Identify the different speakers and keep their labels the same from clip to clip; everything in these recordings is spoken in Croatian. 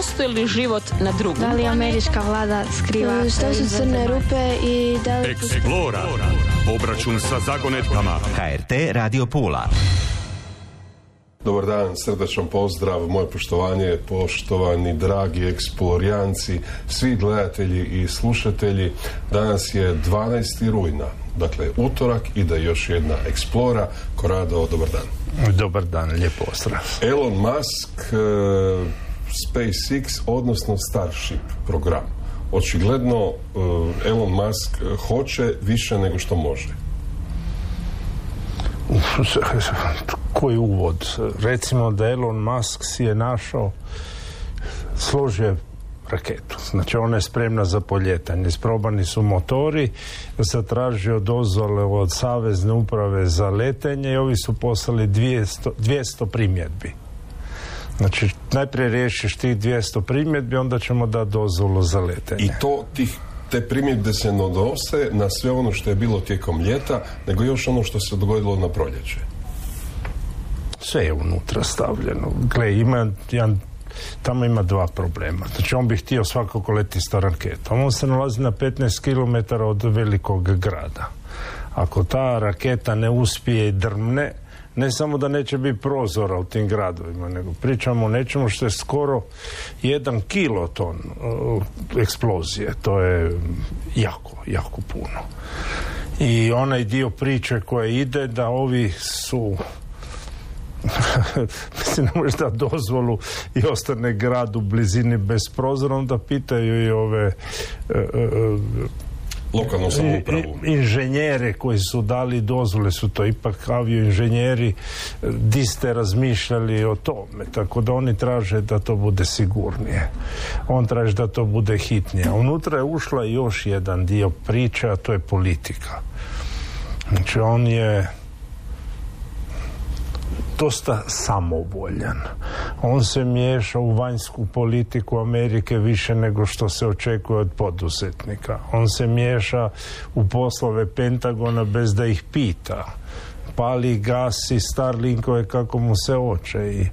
Speaker 1: postoji li život na drugom
Speaker 2: Da li američka vlada skriva...
Speaker 3: Što su crne rupe i da li...
Speaker 4: Explora. Obračun sa zagonetkama.
Speaker 5: HRT Radio Pula.
Speaker 6: Dobar dan, srdačan pozdrav, moje poštovanje, poštovani dragi eksplorijanci, svi gledatelji i slušatelji. Danas je 12. rujna, dakle utorak i da još jedna eksplora. Korado, dobar dan.
Speaker 7: Dobar dan, lijep pozdrav.
Speaker 6: Elon Musk, e, SpaceX, odnosno Starship program. Očigledno e, Elon Musk hoće više nego što može.
Speaker 7: Koji uvod? Recimo da Elon Musk si je našao, složio raketu. Znači ona je spremna za poljetanje. Isprobani su motori, zatražio dozvole od Savezne uprave za letenje i ovi su poslali 200, 200 primjedbi. Znači, najprije riješiš tih 200 primjedbi, onda ćemo dati dozvolu za letenje.
Speaker 6: I to tih te primjedbe se ne odnose na sve ono što je bilo tijekom ljeta, nego još ono što se dogodilo na proljeće.
Speaker 7: Sve je unutra stavljeno. Gle, ima jedan tamo ima dva problema. Znači on bi htio svakako leti sa raketom. On se nalazi na 15 km od velikog grada. Ako ta raketa ne uspije i drmne, ne samo da neće biti prozora u tim gradovima, nego pričamo o nečemu što je skoro jedan kiloton uh, eksplozije. To je jako, jako puno. I onaj dio priče koje ide da ovi su mislim ne možeš dati dozvolu i ostane grad u blizini bez prozora, onda pitaju i ove e, e,
Speaker 6: lokalnu samoupravu.
Speaker 7: Inženjere koji su dali dozvole su to ipak avioinženjeri di ste razmišljali o tome, tako da oni traže da to bude sigurnije. On traži da to bude hitnije. Unutra je ušla još jedan dio priče, a to je politika. Znači on je dosta samovoljan. On se miješa u vanjsku politiku Amerike više nego što se očekuje od poduzetnika. On se miješa u poslove Pentagona bez da ih pita pali gasi Starlinkove kako mu se oče i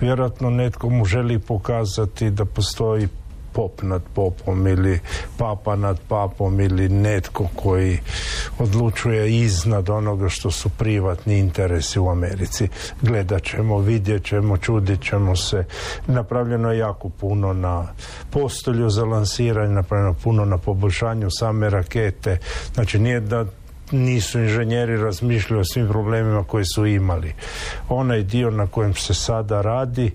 Speaker 7: vjerojatno netko mu želi pokazati da postoji pop nad popom ili papa nad papom ili netko koji odlučuje iznad onoga što su privatni interesi u Americi. Gledat ćemo, vidjet ćemo, čudit ćemo se. Napravljeno je jako puno na postolju za lansiranje, napravljeno puno na poboljšanju same rakete. Znači nije da nisu inženjeri razmišljali o svim problemima koji su imali. Onaj dio na kojem se sada radi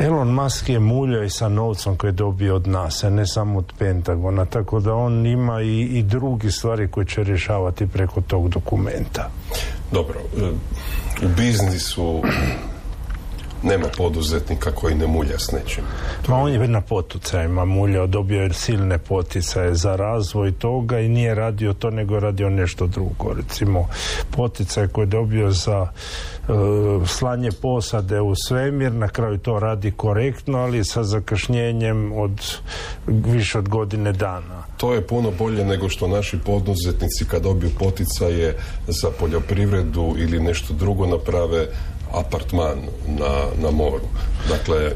Speaker 7: Elon Musk je muljao i sa novcom koji je dobio od nas, a ne samo od Pentagona, tako da on ima i, i drugi stvari koje će rješavati preko tog dokumenta.
Speaker 6: Dobro, e, u biznisu nema poduzetnika koji ne mulja s nečim.
Speaker 7: Ma on je na poticajima muljao, dobio je silne poticaje za razvoj toga i nije radio to, nego radio nešto drugo. Recimo, poticaj koji je dobio za e, slanje posade u svemir, na kraju to radi korektno, ali sa zakašnjenjem od više od godine dana.
Speaker 6: To je puno bolje nego što naši poduzetnici kad dobiju poticaje za poljoprivredu ili nešto drugo naprave apartman na, na moru. Dakle,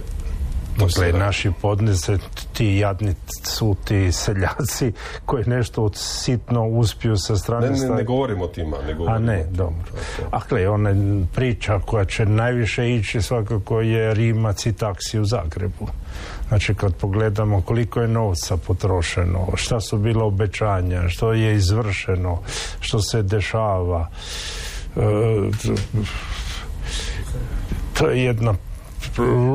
Speaker 7: Dakle, naši podnese, ti jadni su ti seljaci koji nešto od sitno uspiju sa strane...
Speaker 6: Ne, ne, ne govorimo o tima, ne govorimo
Speaker 7: A ne, dobro. Dakle, ona priča koja će najviše ići svakako je Rimac i taksi u Zagrebu. Znači, kad pogledamo koliko je novca potrošeno, šta su bila obećanja, što je izvršeno, što se dešava, e, to je jedna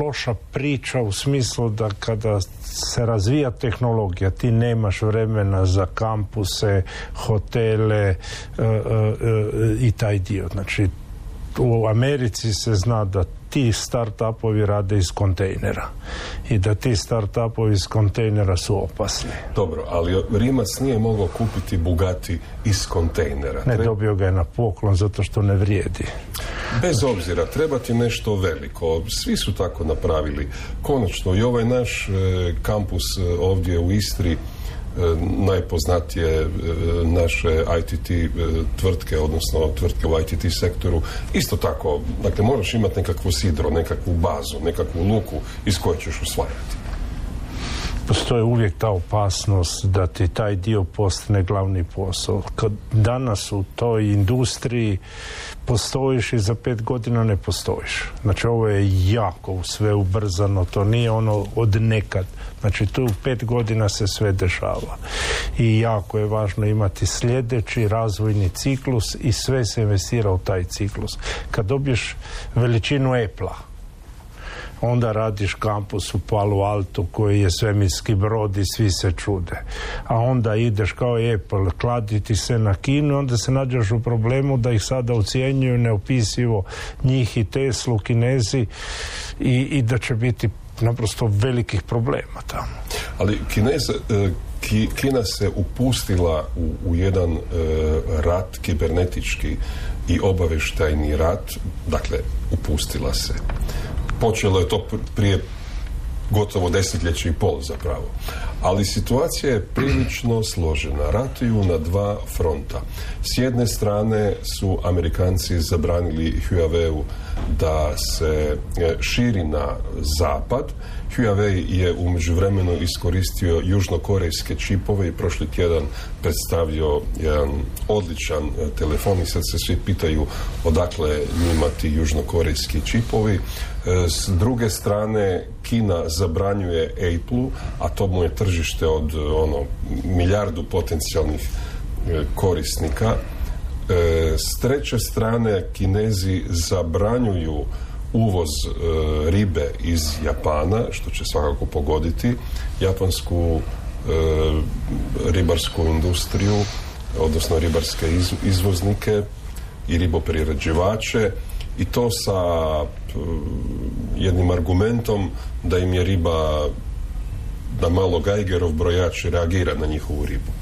Speaker 7: loša priča u smislu da kada se razvija tehnologija ti nemaš vremena za kampuse, hotele e, e, e, i taj dio. Znači u Americi se zna da ti start-upovi rade iz kontejnera i da ti start-upovi iz kontejnera su opasni.
Speaker 6: Dobro, ali Rimac nije mogao kupiti Bugatti iz kontejnera.
Speaker 7: Ne, dobio ga je na poklon zato što ne vrijedi.
Speaker 6: Bez obzira, treba ti nešto veliko. Svi su tako napravili. Konačno, i ovaj naš e, kampus e, ovdje u Istri najpoznatije naše ITT tvrtke, odnosno tvrtke u ITT sektoru. Isto tako, dakle, moraš imati nekakvu sidro, nekakvu bazu, nekakvu luku iz koje ćeš usvajati
Speaker 7: postoji uvijek ta opasnost da ti taj dio postane glavni posao. Kad danas u toj industriji postojiš i za pet godina ne postojiš. Znači ovo je jako sve ubrzano, to nije ono od nekad. Znači tu u pet godina se sve dešava. I jako je važno imati sljedeći razvojni ciklus i sve se investira u taj ciklus. Kad dobiješ veličinu Apple-a, onda radiš kampus u Palo Alto koji je svemirski brod i svi se čude. A onda ideš kao Apple, kladiti se na kinu, onda se nađeš u problemu da ih sada ucijenjuju neopisivo njih i Teslu, Kinezi i, i da će biti naprosto velikih problema tamo.
Speaker 6: Ali Kinez, e, Kina se upustila u, u jedan e, rat kibernetički i obaveštajni rat, dakle upustila se počelo je to prije gotovo desetljeće i pol zapravo. Ali situacija je prilično složena. Ratuju na dva fronta. S jedne strane su Amerikanci zabranili Huawei da se e, širi na zapad. Huawei je u međuvremenu iskoristio južnokorejske čipove i prošli tjedan predstavio jedan odličan e, telefon i sad se svi pitaju odakle njima ti južnokorejski čipovi. E, s druge strane, Kina zabranjuje Apple, a to mu je tržište od ono milijardu potencijalnih e, korisnika. E, s treće strane, Kinezi zabranjuju uvoz ribe iz Japana, što će svakako pogoditi japansku ribarsku industriju, odnosno ribarske izvoznike i riboprerađivače i to sa jednim argumentom da im je riba da malo Geigerov brojač reagira na njihovu ribu.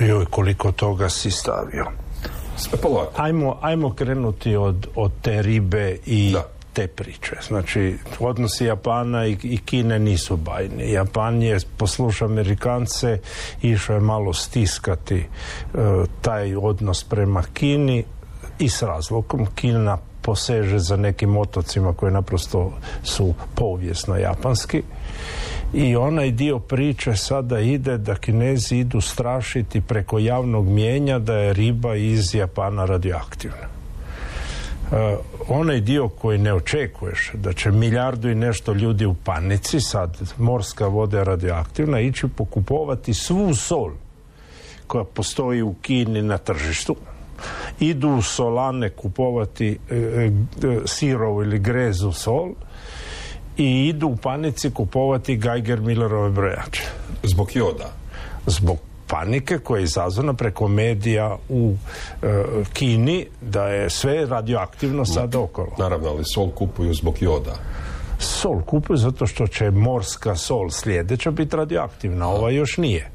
Speaker 7: Joj, koliko toga si stavio.
Speaker 6: Sve polako.
Speaker 7: Ajmo, ajmo krenuti od, od te ribe i te priče. Znači, odnosi Japana i, i Kine nisu bajni. Japan je, posluša Amerikance, išao je malo stiskati e, taj odnos prema Kini i s razlogom. Kina poseže za nekim otocima koji naprosto su povijesno japanski i onaj dio priče sada ide da kinezi idu strašiti preko javnog mijenja da je riba iz Japana radioaktivna. Uh, onaj dio koji ne očekuješ da će milijardu i nešto ljudi u panici sad morska voda je radioaktivna ići pokupovati svu sol koja postoji u Kini na tržištu idu u solane kupovati e, e, sirovu ili grezu sol i idu u panici kupovati Geiger Millerove brojače.
Speaker 6: Zbog joda?
Speaker 7: Zbog panike koja je izazvana preko medija u e, Kini da je sve radioaktivno sad okolo.
Speaker 6: Naravno, ali sol kupuju zbog joda.
Speaker 7: Sol kupuju zato što će morska sol sljedeća biti radioaktivna, ova još nije.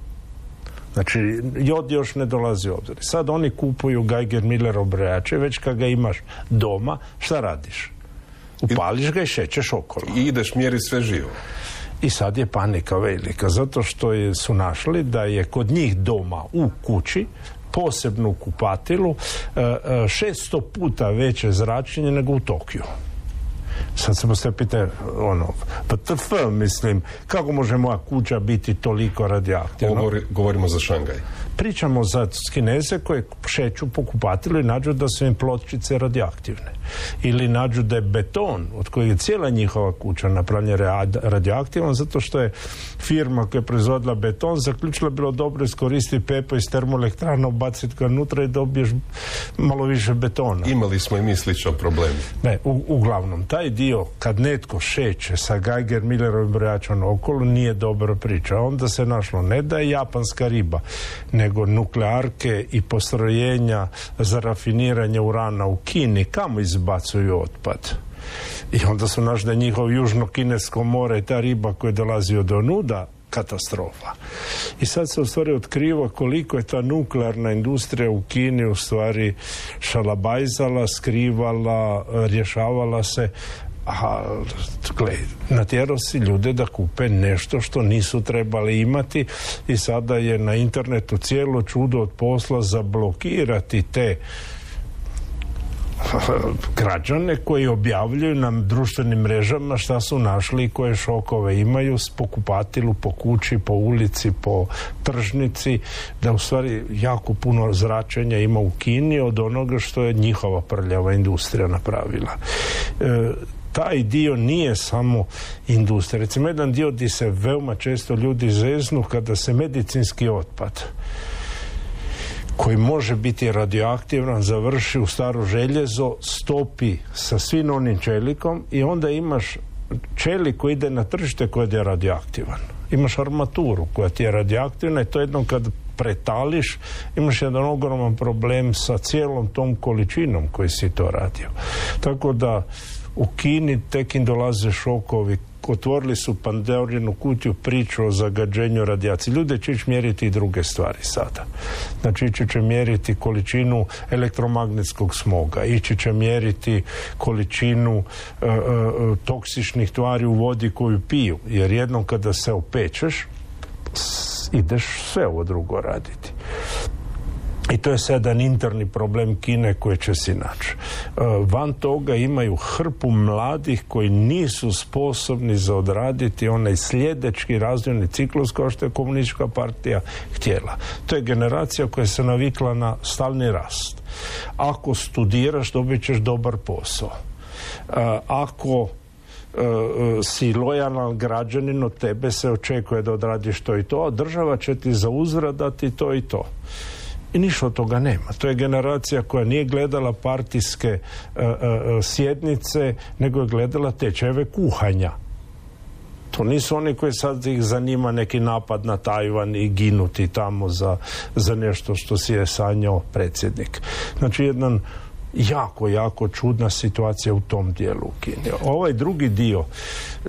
Speaker 7: Znači, jod još ne dolazi u obzir. Sad oni kupuju Geiger Miller obrajače, već kad ga imaš doma, šta radiš? Upališ ga i šećeš okolo.
Speaker 6: I ideš mjeri sve živo.
Speaker 7: I sad je panika velika, zato što je, su našli da je kod njih doma u kući posebnu kupatilu 600 e, puta veće zračenje nego u Tokiju. Sad se postoje pitanje, ono, pa tf, mislim, kako može moja kuća biti toliko radioaktivna?
Speaker 6: govorimo za Šangaj.
Speaker 7: Pričamo za skineze koje šeću po kupatilu i nađu da su im plotčice radioaktivne. Ili nađu da je beton, od kojeg je cijela njihova kuća napravljena radioaktivan, zato što je firma koja je proizvodila beton zaključila bilo dobro iskoristiti pepo iz termoelektrana, ubaciti ga unutra i dobiješ malo više betona.
Speaker 6: Imali smo i mi sličan problem.
Speaker 7: Ne, uglavnom, taj dio kad netko šeće sa Geiger Millerovim brojačom okolo nije dobra priča. Onda se našlo ne da je japanska riba, nego nuklearke i postrojenja za rafiniranje urana u Kini. Kamo izbacuju otpad? I onda su našli da njihov južno-kinesko more i ta riba koja dolazi od onuda katastrofa. I sad se u stvari otkriva koliko je ta nuklearna industrija u Kini u stvari šalabajzala, skrivala, rješavala se a natjerao si ljude da kupe nešto što nisu trebali imati i sada je na internetu cijelo čudo od posla zablokirati te građane koji objavljuju na društvenim mrežama šta su našli i koje šokove imaju po kupatilu, po kući, po ulici, po tržnici, da u stvari jako puno zračenja ima u Kini od onoga što je njihova prljava industrija napravila. E, taj dio nije samo industrija. Recimo, jedan dio gdje se veoma često ljudi zeznu kada se medicinski otpad koji može biti radioaktivan završi u staro željezo stopi sa svim onim čelikom i onda imaš čelik koji ide na tržište koji je radioaktivan imaš armaturu koja ti je radioaktivna i to jednom kad pretališ imaš jedan ogroman problem sa cijelom tom količinom koji si to radio tako da u Kini tek im dolaze šokovi otvorili su Pandorinu kutiju priču o zagađenju radijacije. Ljude će ići mjeriti i druge stvari sada. Znači ići će mjeriti količinu elektromagnetskog smoga, ići će mjeriti količinu e, e, toksičnih tvari u vodi koju piju. Jer jednom kada se opečeš, ideš sve ovo drugo raditi. I to je jedan interni problem Kine koji će si naći. E, van toga imaju hrpu mladih koji nisu sposobni za odraditi onaj sljedeći razvojni ciklus kao što je komunistička partija htjela. To je generacija koja se navikla na stalni rast. Ako studiraš dobit ćeš dobar posao. E, ako e, si lojalan građanin od tebe se očekuje da odradiš to i to, a država će ti za uzvrat dati to i to i ništa od toga nema. To je generacija koja nije gledala partijske e, e, e, sjednice, nego je gledala tečajeve kuhanja. To nisu oni koji sad ih zanima neki napad na Tajvan i ginuti tamo za, za nešto što si je sanjao predsjednik. Znači jedan jako, jako čudna situacija u tom dijelu u Kini. Ovaj drugi dio,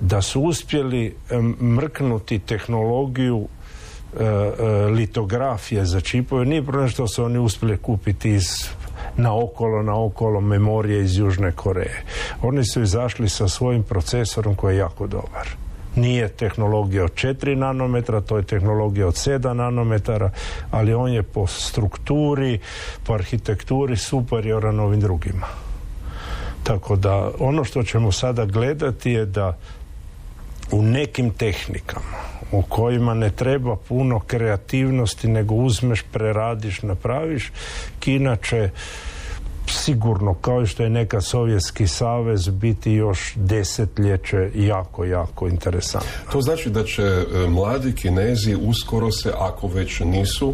Speaker 7: da su uspjeli mrknuti tehnologiju litografije za čipove nije problem što su oni uspjeli kupiti iz na okolo, na okolo memorije iz Južne Koreje. Oni su izašli sa svojim procesorom koji je jako dobar. Nije tehnologija od 4 nanometra, to je tehnologija od 7 nanometara, ali on je po strukturi, po arhitekturi superioran ovim drugima. Tako da ono što ćemo sada gledati je da u nekim tehnikama u kojima ne treba puno kreativnosti nego uzmeš, preradiš, napraviš Kina će sigurno kao što je neka Sovjetski savez biti još desetljeće jako, jako interesantno.
Speaker 6: To znači da će e, mladi Kinezi uskoro se, ako već nisu,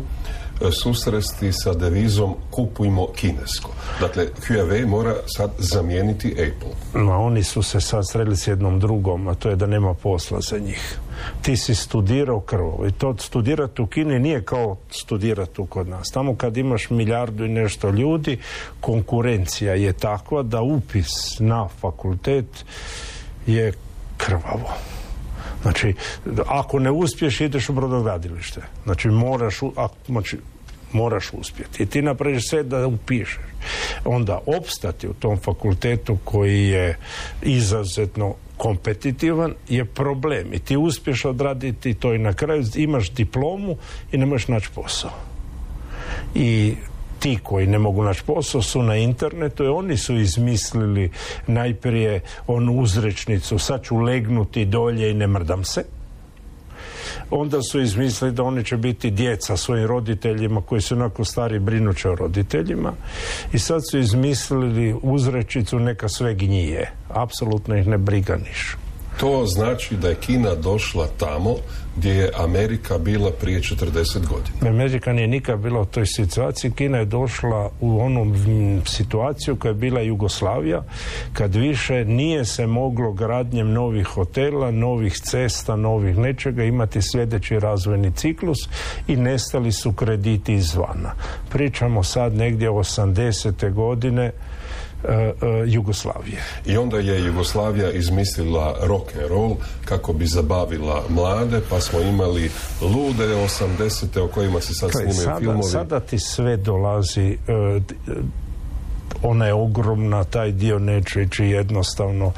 Speaker 6: susresti sa devizom kupujmo kinesko. Dakle, Huawei mora sad zamijeniti Apple.
Speaker 7: Ma oni su se sad sreli s jednom drugom, a to je da nema posla za njih ti si studirao krvo i to studirati u Kini nije kao studirati tu kod nas. Tamo kad imaš milijardu i nešto ljudi, konkurencija je takva da upis na fakultet je krvavo. Znači, ako ne uspješ, ideš u brodogradilište. Znači, moraš, znači, moraš uspjeti. I ti napraviš sve da upišeš. Onda opstati u tom fakultetu koji je izuzetno kompetitivan je problem i ti uspješ odraditi to i na kraju imaš diplomu i ne možeš naći posao. I ti koji ne mogu naći posao su na internetu i oni su izmislili najprije onu uzrečnicu sad ću legnuti dolje i ne mrdam se onda su izmislili da oni će biti djeca svojim roditeljima koji su onako stari brinuće o roditeljima i sad su izmislili uzrečicu neka sve gnjije. Apsolutno ih ne briga niš.
Speaker 6: To znači da je Kina došla tamo gdje je Amerika bila prije 40 godina.
Speaker 7: Amerika nije nikad bila u toj situaciji. Kina je došla u onu situaciju koja je bila Jugoslavija, kad više nije se moglo gradnjem novih hotela, novih cesta, novih nečega imati sljedeći razvojni ciklus i nestali su krediti izvana. Pričamo sad negdje 80. godine Jugoslavije.
Speaker 6: I onda je Jugoslavija izmislila rock and roll kako bi zabavila mlade, pa smo imali lude 80. o kojima se sad snimaju
Speaker 7: sada,
Speaker 6: filmovi.
Speaker 7: Sada ti sve dolazi e, ona je ogromna, taj dio neće ići jednostavno,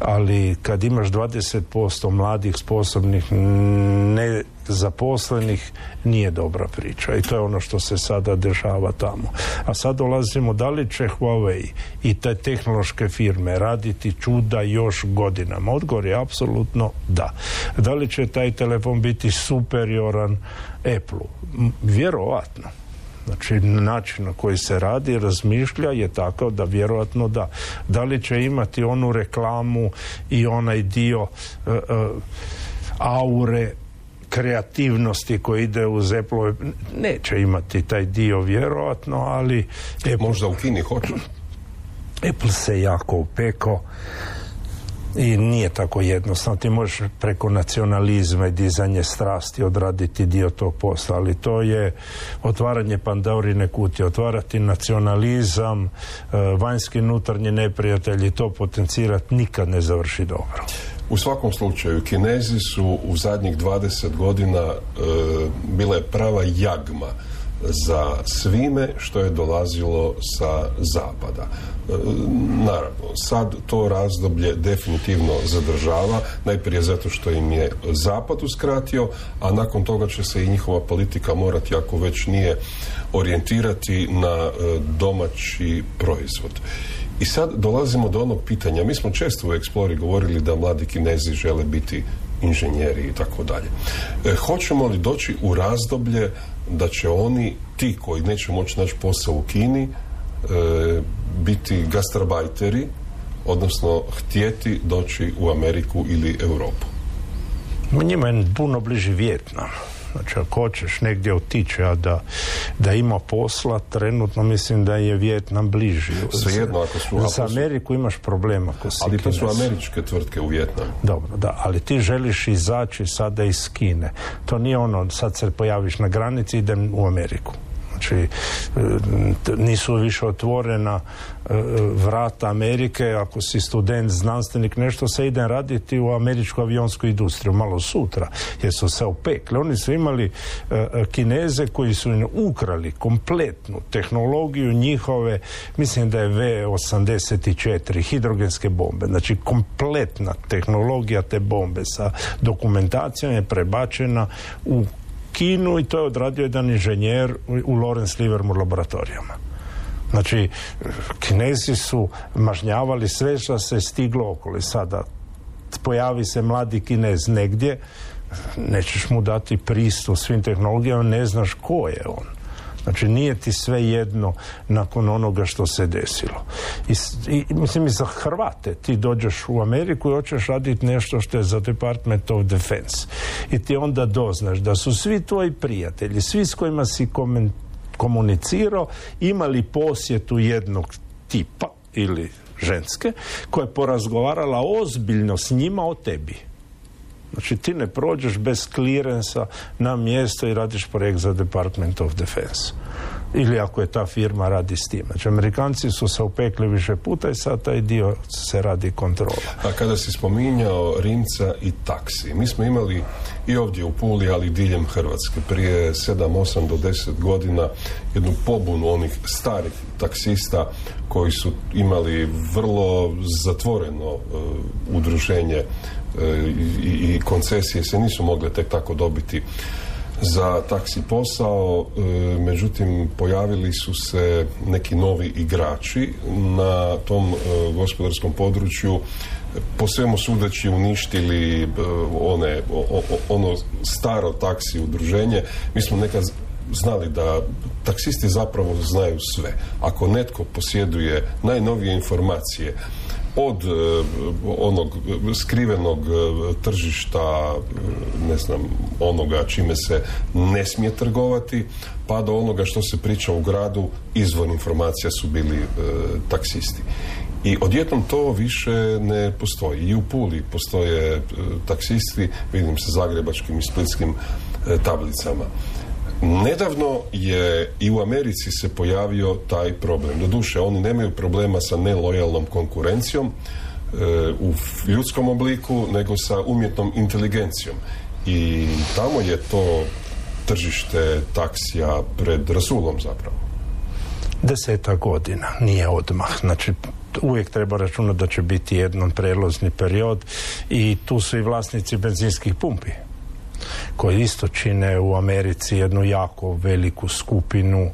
Speaker 7: ali kad imaš 20% mladih, sposobnih, ne zaposlenih nije dobra priča i to je ono što se sada dešava tamo. A sad dolazimo da li će Huawei i te tehnološke firme raditi čuda još godinama? Odgovor je apsolutno da. Da li će taj telefon biti superioran Apple? Vjerovatno. Znači način na koji se radi, razmišlja je takav da vjerojatno da. Da li će imati onu reklamu i onaj dio uh, uh, aure kreativnosti koji ide u Apple neće imati taj dio vjerojatno, ali
Speaker 6: Apple, možda u Kini hoće.
Speaker 7: Apple se jako upeko i nije tako jednostavno. Ti možeš preko nacionalizma i dizanje strasti odraditi dio tog posla, ali to je otvaranje pandorine kutije, otvarati nacionalizam, e, vanjski unutarnji neprijatelji, to potencirati nikad ne završi dobro.
Speaker 6: U svakom slučaju, Kinezi su u zadnjih 20 godina e, bile prava jagma za svime što je dolazilo sa zapada. E, naravno, sad to razdoblje definitivno zadržava, najprije zato što im je zapad uskratio, a nakon toga će se i njihova politika morati, ako već nije, orijentirati na e, domaći proizvod. I sad dolazimo do onog pitanja. Mi smo često u Explori govorili da mladi kinezi žele biti inženjeri i tako dalje. E, hoćemo li doći u razdoblje da će oni, ti koji neće moći naći posao u Kini, e, biti gastrabajteri, odnosno htjeti doći u Ameriku ili Europu?
Speaker 7: Njima je puno bliži Vjetnam. Znači ako hoćeš negdje otići, a da, da ima posla, trenutno mislim da je Vjetnam bliži.
Speaker 6: Svejedno ako su...
Speaker 7: Za Ameriku imaš problema ako si
Speaker 6: Ali to su američke tvrtke u Vjetnamu.
Speaker 7: Dobro, da, ali ti želiš izaći sada iz Kine. To nije ono, sad se pojaviš na granici, idem u Ameriku. Znači, e, nisu više otvorena e, vrata Amerike, ako si student, znanstvenik, nešto se ide raditi u američku avionsku industriju, malo sutra, jer su se opekli. Oni su imali e, kineze koji su im ukrali kompletnu tehnologiju njihove, mislim da je V-84, hidrogenske bombe, znači kompletna tehnologija te bombe sa dokumentacijom je prebačena u Kinu i to je odradio jedan inženjer u Lawrence Livermore laboratorijama. Znači, kinezi su mažnjavali sve što se stiglo okoli. Sada pojavi se mladi kinez negdje, nećeš mu dati pristup svim tehnologijama, ne znaš ko je on. Znači nije ti sve jedno nakon onoga što se desilo. I, i mislim i za Hrvate. Ti dođeš u Ameriku i hoćeš raditi nešto što je za Department of Defense. I ti onda doznaš da su svi tvoji prijatelji, svi s kojima si komunicirao, imali posjetu jednog tipa ili ženske koja je porazgovarala ozbiljno s njima o tebi. Znači ti ne prođeš bez klirensa na mjesto i radiš projekt za Department of Defense. Ili ako je ta firma radi s tim. Znači Amerikanci su se upekli više puta i sad taj dio se radi kontrola.
Speaker 6: A kada si spominjao Rimca i taksi, mi smo imali i ovdje u Puli, ali i diljem Hrvatske prije 7, 8 do 10 godina jednu pobunu onih starih taksista koji su imali vrlo zatvoreno uh, udruženje i, i koncesije se nisu mogle tek tako dobiti za taksi posao, e, međutim pojavili su se neki novi igrači na tom e, gospodarskom području po svemu sudeći uništili e, one, ono staro taksi udruženje. Mi smo nekad znali da taksisti zapravo znaju sve. Ako netko posjeduje najnovije informacije od e, onog skrivenog e, tržišta, e, ne znam, onoga čime se ne smije trgovati, pa do onoga što se priča u gradu, izvor informacija su bili taksisti. I odjednom to više ne postoji. I u Puli postoje taksisti, vidim sa zagrebačkim i splitskim tablicama. Nedavno je i u Americi se pojavio taj problem. Doduše, oni nemaju problema sa nelojalnom konkurencijom e, u ljudskom obliku, nego sa umjetnom inteligencijom. I tamo je to tržište taksija pred Rasulom zapravo.
Speaker 7: Deseta godina, nije odmah. Znači, uvijek treba računati da će biti jedan prelozni period i tu su i vlasnici benzinskih pumpi koji isto čine u Americi jednu jako veliku skupinu e,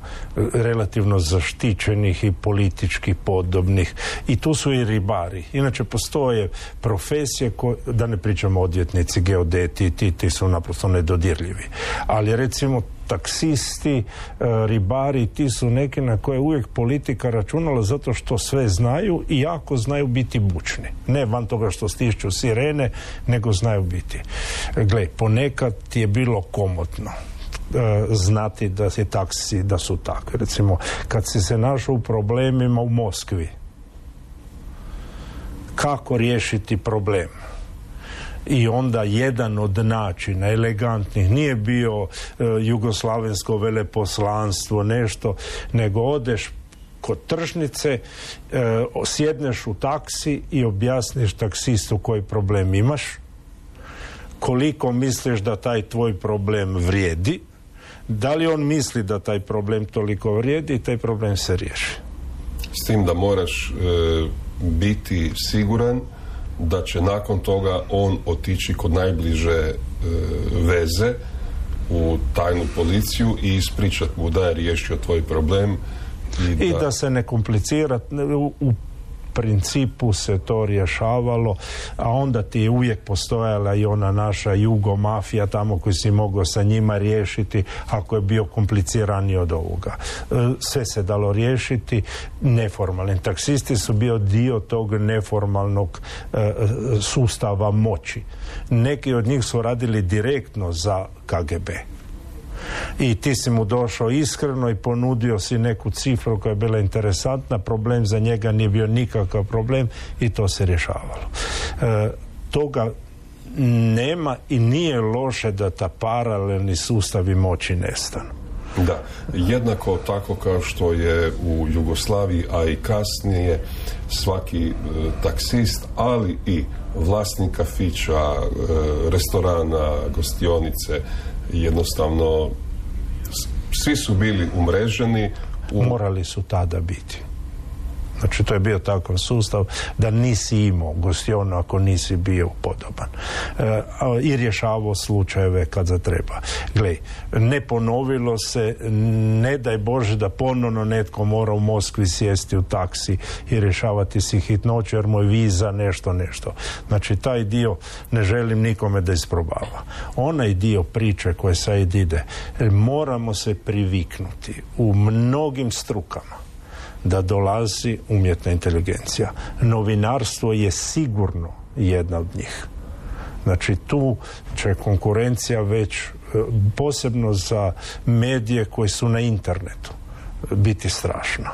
Speaker 7: relativno zaštićenih i politički podobnih i tu su i ribari. Inače postoje profesije koje, da ne pričamo odvjetnici, geodeti, ti, ti su naprosto nedodirljivi. Ali recimo taksisti, e, ribari, ti su neki na koje uvijek politika računala zato što sve znaju i jako znaju biti bučni. Ne van toga što stišću sirene, nego znaju biti. Gle, ponekad je bilo komotno e, znati da si taksi, da su takvi. Recimo, kad si se našao u problemima u Moskvi, kako riješiti problem? I onda jedan od načina elegantnih nije bio e, jugoslavensko veleposlanstvo nešto nego odeš kod tržnice e, sjedneš u taksi i objasniš taksistu koji problem imaš koliko misliš da taj tvoj problem vrijedi da li on misli da taj problem toliko vrijedi i taj problem se riješi.
Speaker 6: S tim da moraš e, biti siguran da će nakon toga on otići kod najbliže e, veze u tajnu policiju i ispričat mu da je riješio tvoj problem
Speaker 7: i da, I da se ne komplicira u principu se to rješavalo, a onda ti je uvijek postojala i ona naša jugo mafija tamo koji si mogao sa njima riješiti ako je bio kompliciraniji od ovoga. E, sve se dalo riješiti neformalni. Taksisti su bio dio tog neformalnog e, sustava moći. Neki od njih su radili direktno za KGB i ti si mu došao iskreno i ponudio si neku cifru koja je bila interesantna, problem za njega nije bio nikakav problem i to se rješavalo. E, toga nema i nije loše da ta paralelni sustavi moći nestanu.
Speaker 6: Da, jednako tako kao što je u Jugoslaviji, a i kasnije svaki e, taksist, ali i vlasnik kafića, e, restorana, gostionice, jednostavno svi su bili umreženi
Speaker 7: morali su tada biti Znači to je bio takav sustav da nisi imao gostionu ako nisi bio podoban. E, I rješavao slučajeve kad zatreba. Gle, ne ponovilo se, ne daj Bože da ponovno netko mora u Moskvi sjesti u taksi i rješavati si hitnoću jer mu je viza nešto, nešto. Znači taj dio ne želim nikome da isprobava. Onaj dio priče koje sad ide, moramo se priviknuti u mnogim strukama da dolazi umjetna inteligencija. Novinarstvo je sigurno jedna od njih. Znači tu će konkurencija već e, posebno za medije koji su na internetu biti strašna.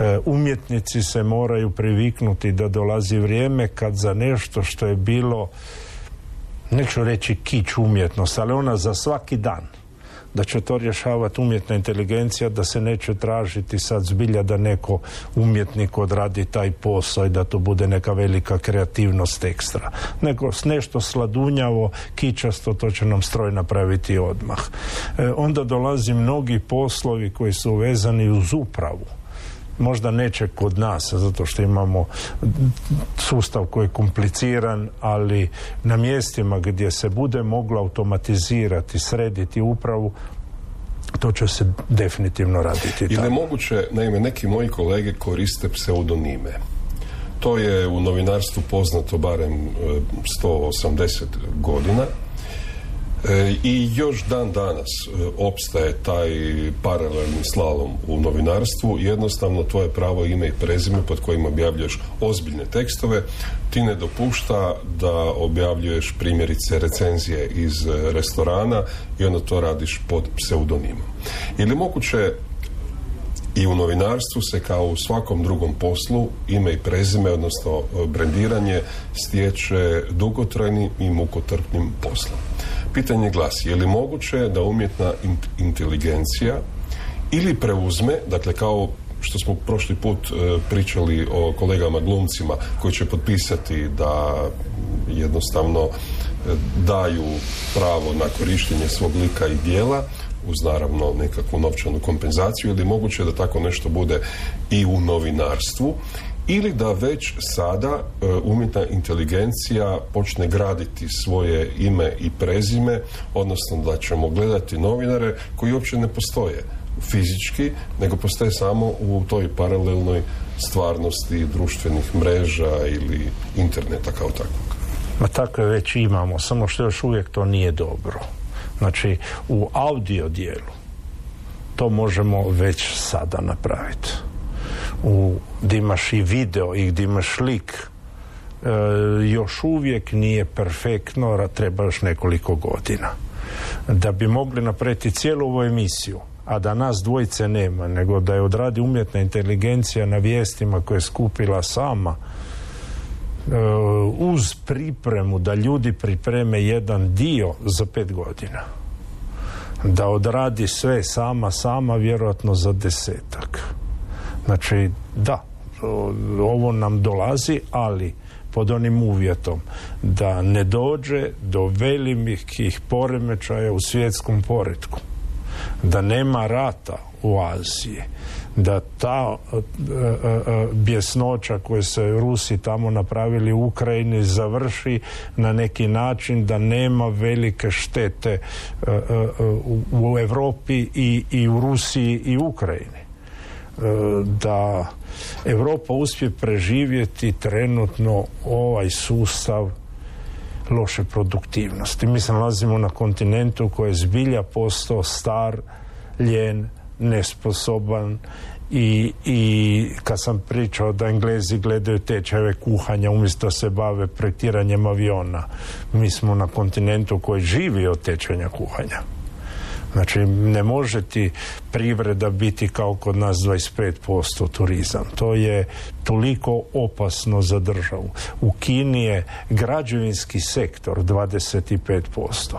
Speaker 7: E, umjetnici se moraju priviknuti da dolazi vrijeme kad za nešto što je bilo neću reći kić umjetnost, ali ona za svaki dan da će to rješavati umjetna inteligencija, da se neće tražiti sad zbilja da neko umjetnik odradi taj posao i da to bude neka velika kreativnost ekstra. Nego nešto sladunjavo, kičasto, to će nam stroj napraviti odmah. E, onda dolazi mnogi poslovi koji su vezani uz upravu možda neće kod nas zato što imamo sustav koji je kompliciran ali na mjestima gdje se bude moglo automatizirati srediti upravu to će se definitivno raditi
Speaker 6: ili je moguće, naime neki moji kolege koriste pseudonime? To je u novinarstvu poznato barem 180 e, godina I još dan danas e, opstaje taj paralelni slalom u novinarstvu. Jednostavno tvoje pravo ime i prezime pod kojim objavljuješ ozbiljne tekstove ti ne dopušta da objavljuješ primjerice recenzije iz restorana i onda to radiš pod pseudonimom. Ili moguće i u novinarstvu se kao u svakom drugom poslu ime i prezime, odnosno brendiranje stječe dugotrajnim i mukotrpnim poslom. Pitanje glasi, je li moguće da umjetna inteligencija ili preuzme, dakle kao što smo prošli put e, pričali o kolegama glumcima koji će potpisati da jednostavno daju pravo na korištenje svog lika i dijela uz naravno nekakvu novčanu kompenzaciju ili moguće da tako nešto bude i u novinarstvu ili da već sada e, umjetna inteligencija počne graditi svoje ime i prezime, odnosno da ćemo gledati novinare koji uopće ne postoje fizički, nego postoje samo u toj paralelnoj stvarnosti društvenih mreža ili interneta kao takvog.
Speaker 7: Ma takve već imamo, samo što još uvijek to nije dobro. Znači, u audio dijelu to možemo već sada napraviti. U, imaš i video i gdje imaš lik, e, još uvijek nije perfektno, treba još nekoliko godina. Da bi mogli napraviti cijelu ovu emisiju, a da nas dvojice nema, nego da je odradi umjetna inteligencija na vijestima koje je skupila sama, uz pripremu da ljudi pripreme jedan dio za pet godina. Da odradi sve sama sama vjerojatno za desetak. Znači da ovo nam dolazi ali pod onim uvjetom da ne dođe do velikih poremećaja u svjetskom poretku. Da nema rata u Aziji da ta e, e, e, bjesnoća koju se Rusi tamo napravili u Ukrajini završi na neki način da nema velike štete u Europi i, i u Rusiji i Ukrajini da Europa uspije preživjeti trenutno ovaj sustav loše produktivnosti. Mi se nalazimo na kontinentu koji je zbilja postao star, ljen, nesposoban i, i kad sam pričao da Englezi gledaju tečajeve kuhanja umjesto se bave projektiranjem aviona mi smo na kontinentu koji živi od tečanja kuhanja. Znači, ne može ti privreda biti kao kod nas 25% turizam. To je toliko opasno za državu. U Kini je građevinski sektor 25%.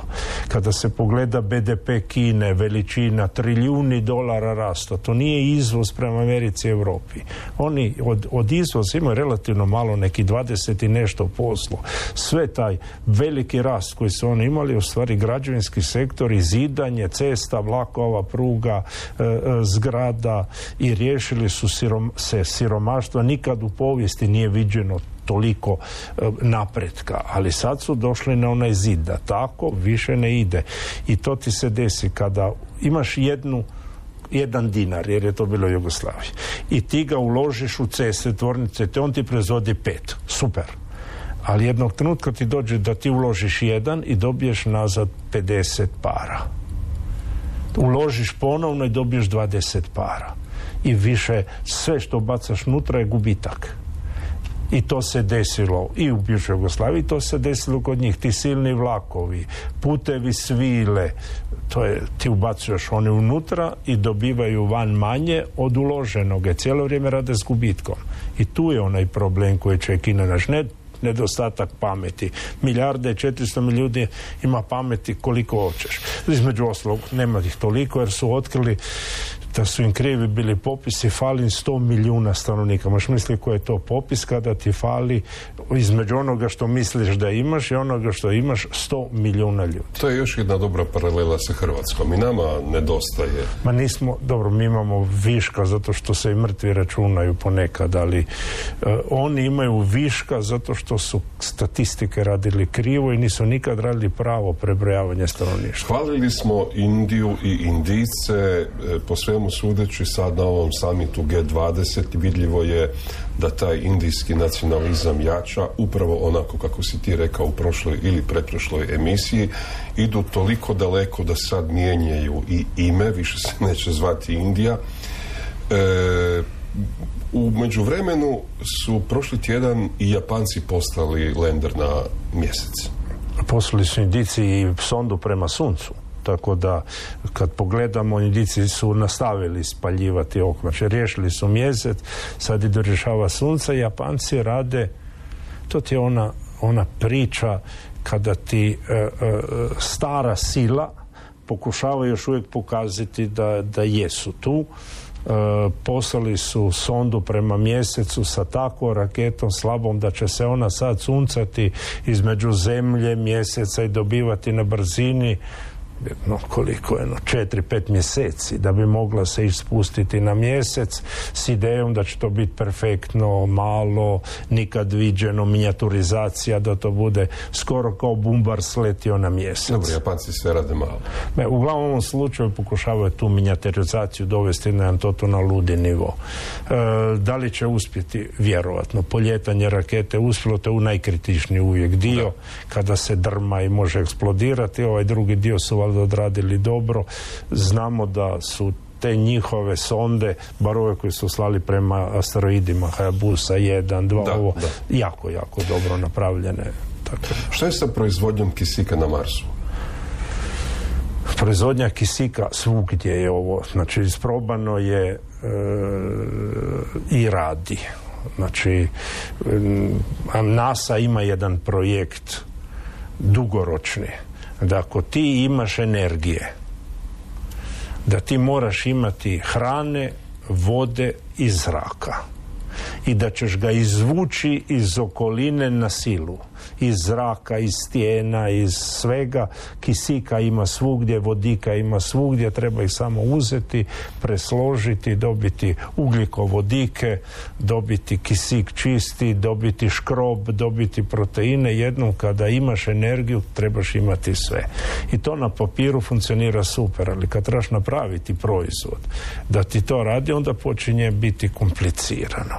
Speaker 7: Kada se pogleda BDP Kine, veličina trilijuni dolara rasta, to nije izvoz prema Americi i Europi. Oni od, od izvoza imaju relativno malo, neki 20 i nešto poslo. Sve taj veliki rast koji su oni imali, u stvari građevinski sektor i cesta, vlakova, pruga, zgrada i riješili su se siromaštva. Nikad u povijesti nije viđeno toliko e, napretka, ali sad su došli na onaj zid da tako više ne ide i to ti se desi kada imaš jednu jedan dinar, jer je to bilo u Jugoslaviji. I ti ga uložiš u ceste, tvornice, te on ti proizvodi pet. Super. Ali jednog trenutka ti dođe da ti uložiš jedan i dobiješ nazad 50 para uložiš ponovno i dobiješ 20 para. I više sve što bacaš nutra je gubitak. I to se desilo i u bivšoj Jugoslaviji to se desilo kod njih. Ti silni vlakovi putevi svile to je, ti ubacuješ oni unutra i dobivaju van manje od uloženoga cijelo vrijeme rade s gubitkom. I tu je onaj problem koji će naš. Ne nedostatak pameti. Milijarde, 400 milijuna ima pameti koliko hoćeš. Između ostalog, nema ih toliko jer su otkrili da su im krivi bili popisi, fali 100 milijuna stanovnika. Možeš misliti koji je to popis kada ti fali između onoga što misliš da imaš i onoga što imaš 100 milijuna ljudi.
Speaker 6: To je još jedna dobra paralela sa Hrvatskom i nama nedostaje.
Speaker 7: Ma nismo, dobro, mi imamo viška zato što se i mrtvi računaju ponekad, ali e, oni imaju viška zato što su statistike radili krivo i nisu nikad radili pravo prebrojavanje stanovništva.
Speaker 6: Hvalili smo Indiju i Indice e, po svemu svemu sudeći sad na ovom samitu G20 vidljivo je da taj indijski nacionalizam jača upravo onako kako si ti rekao u prošloj ili pretprošloj emisiji. Idu toliko daleko da sad mijenjaju i ime, više se neće zvati Indija. E, u međuvremenu su prošli tjedan i Japanci postali lender na mjesec.
Speaker 7: Poslali su indici i sondu prema suncu tako da kad pogledamo indici su nastavili spaljivati okmače riješili su mjesec sad idu rješava sunca Japanci rade to ti je ona, ona priča kada ti e, e, stara sila pokušava još uvijek pokazati da, da jesu tu. Poslali su sondu prema mjesecu sa takvom raketom slabom da će se ona sad suncati između zemlje, mjeseca i dobivati na brzini no koliko je, no, četiri, pet mjeseci da bi mogla se ispustiti na mjesec s idejom da će to biti perfektno, malo, nikad viđeno, minijaturizacija, da to bude skoro kao bumbar sletio na mjesec.
Speaker 6: Dobro, Japanci sve rade malo.
Speaker 7: Ne, uglavnom u ovom slučaju pokušavaju tu minijaturizaciju dovesti na jedan toto na ludi nivo. E, da li će uspjeti? Vjerovatno. Poljetanje rakete uspjelo, to je u najkritičniji uvijek dio, kada se drma i može eksplodirati, ovaj drugi dio su valjda odradili dobro. Znamo da su te njihove sonde, bar ove koje su slali prema asteroidima, Hayabusa 1, 2,
Speaker 6: Da,
Speaker 7: ovo,
Speaker 6: da.
Speaker 7: jako, jako dobro napravljene. Tako.
Speaker 6: Što je sa proizvodnjom kisika na Marsu?
Speaker 7: Proizvodnja kisika svugdje je ovo, znači isprobano je e, i radi. Znači, NASA ima jedan projekt dugoročni, da ako ti imaš energije, da ti moraš imati hrane, vode i zraka i da ćeš ga izvući iz okoline na silu iz zraka, iz stijena, iz svega. Kisika ima svugdje, vodika ima svugdje. Treba ih samo uzeti, presložiti dobiti ugljikovodike dobiti kisik čisti dobiti škrob, dobiti proteine. Jednom kada imaš energiju trebaš imati sve. I to na papiru funkcionira super ali kad trebaš napraviti proizvod da ti to radi onda počinje biti komplicirano.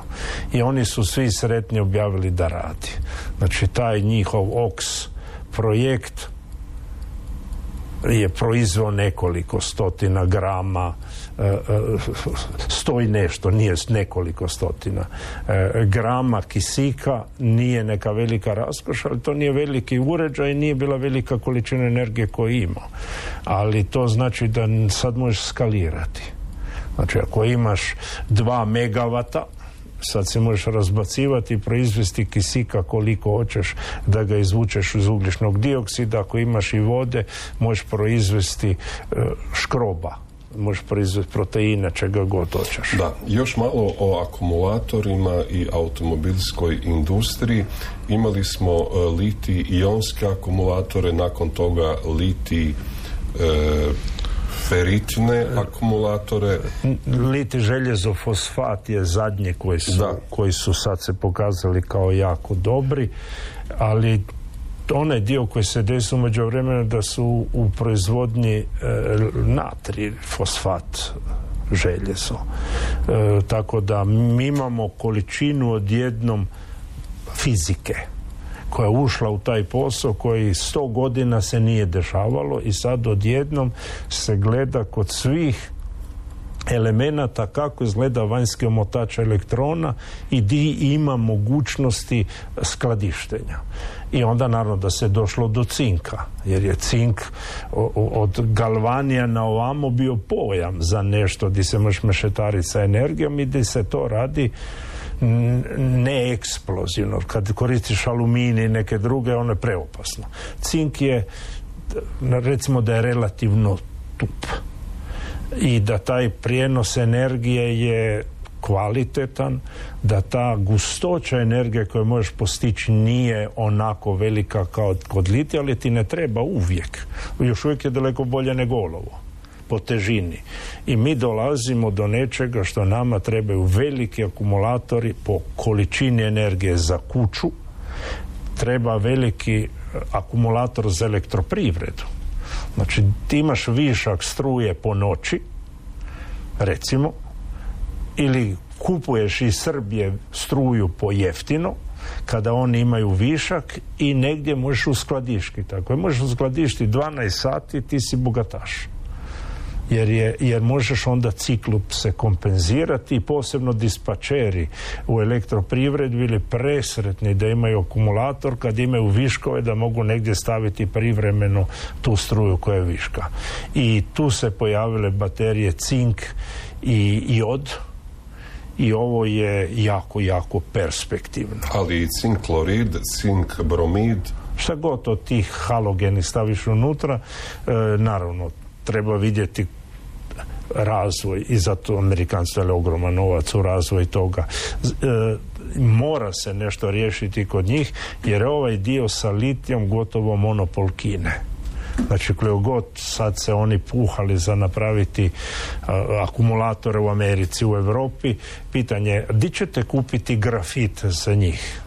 Speaker 7: I oni su svi sretni objavili da radi. Znači taj njihov OX projekt je proizveo nekoliko stotina grama e, e, sto i nešto, nije nekoliko stotina e, grama kisika nije neka velika raskoš, ali to nije veliki uređaj, nije bila velika količina energije koju ima. Ali to znači da sad možeš skalirati. Znači ako imaš dva megavata, sad se možeš razbacivati i proizvesti kisika koliko hoćeš da ga izvučeš iz ugljičnog dioksida. Ako imaš i vode možeš proizvesti e, škroba. Možeš proizvesti proteine čega god hoćeš.
Speaker 6: Da, još malo o akumulatorima i automobilskoj industriji. Imali smo e, liti-ionske akumulatore, nakon toga liti e, feritne akumulatore.
Speaker 7: liti željezo fosfat je zadnje koji su,
Speaker 6: Da.
Speaker 7: koji su sad se pokazali kao jako dobri ali onaj dio koji se desio među vremena da su u proizvodnji e, natri fosfat željezo E, tako da mi imamo količinu odjednom fizike koja je ušla u taj posao koji sto godina se nije dešavalo i sad odjednom se gleda kod svih elemenata kako izgleda vanjski omotač elektrona i di ima mogućnosti skladištenja. I onda naravno da se došlo do cinka, jer je cink od galvanija na ovamo bio pojam za nešto di se možeš mešetariti sa energijom i di se to radi neeksplozivno. Kad koristiš aluminij i neke druge, ono je preopasno. Cink je, recimo da je relativno tup i da taj prijenos energije je kvalitetan, da ta gustoća energije koju možeš postići nije onako velika kao kod litija, ali ti ne treba uvijek. Još uvijek je daleko bolje nego olovo po težini. I mi dolazimo do nečega što nama trebaju veliki akumulatori po količini energije za kuću, treba veliki e, akumulator za elektroprivredu. Znači, ti imaš višak struje po noći, recimo, ili kupuješ iz Srbije struju po jeftino, kada oni imaju višak i negdje možeš uskladišti. Tako je, možeš uskladišti 12 sati, ti si bogataš. Jer, je, jer možeš onda ciklup se kompenzirati i posebno dispačeri u elektroprivredi bili presretni da imaju akumulator kad imaju viškove da mogu negdje staviti privremeno tu struju koja je viška. I tu se pojavile baterije cink i jod i ovo je jako, jako perspektivno.
Speaker 6: Ali i cink klorid, cink bromid,
Speaker 7: Šta god od tih halogeni staviš unutra, e, naravno treba vidjeti razvoj i zato Amerikanci dali ogroman novac u razvoj toga. E, mora se nešto riješiti kod njih jer je ovaj dio sa litijom gotovo monopol Kine. Znači, koliko god sad se oni puhali za napraviti akumulatore u Americi, u Europi, pitanje di ćete kupiti grafit za njih?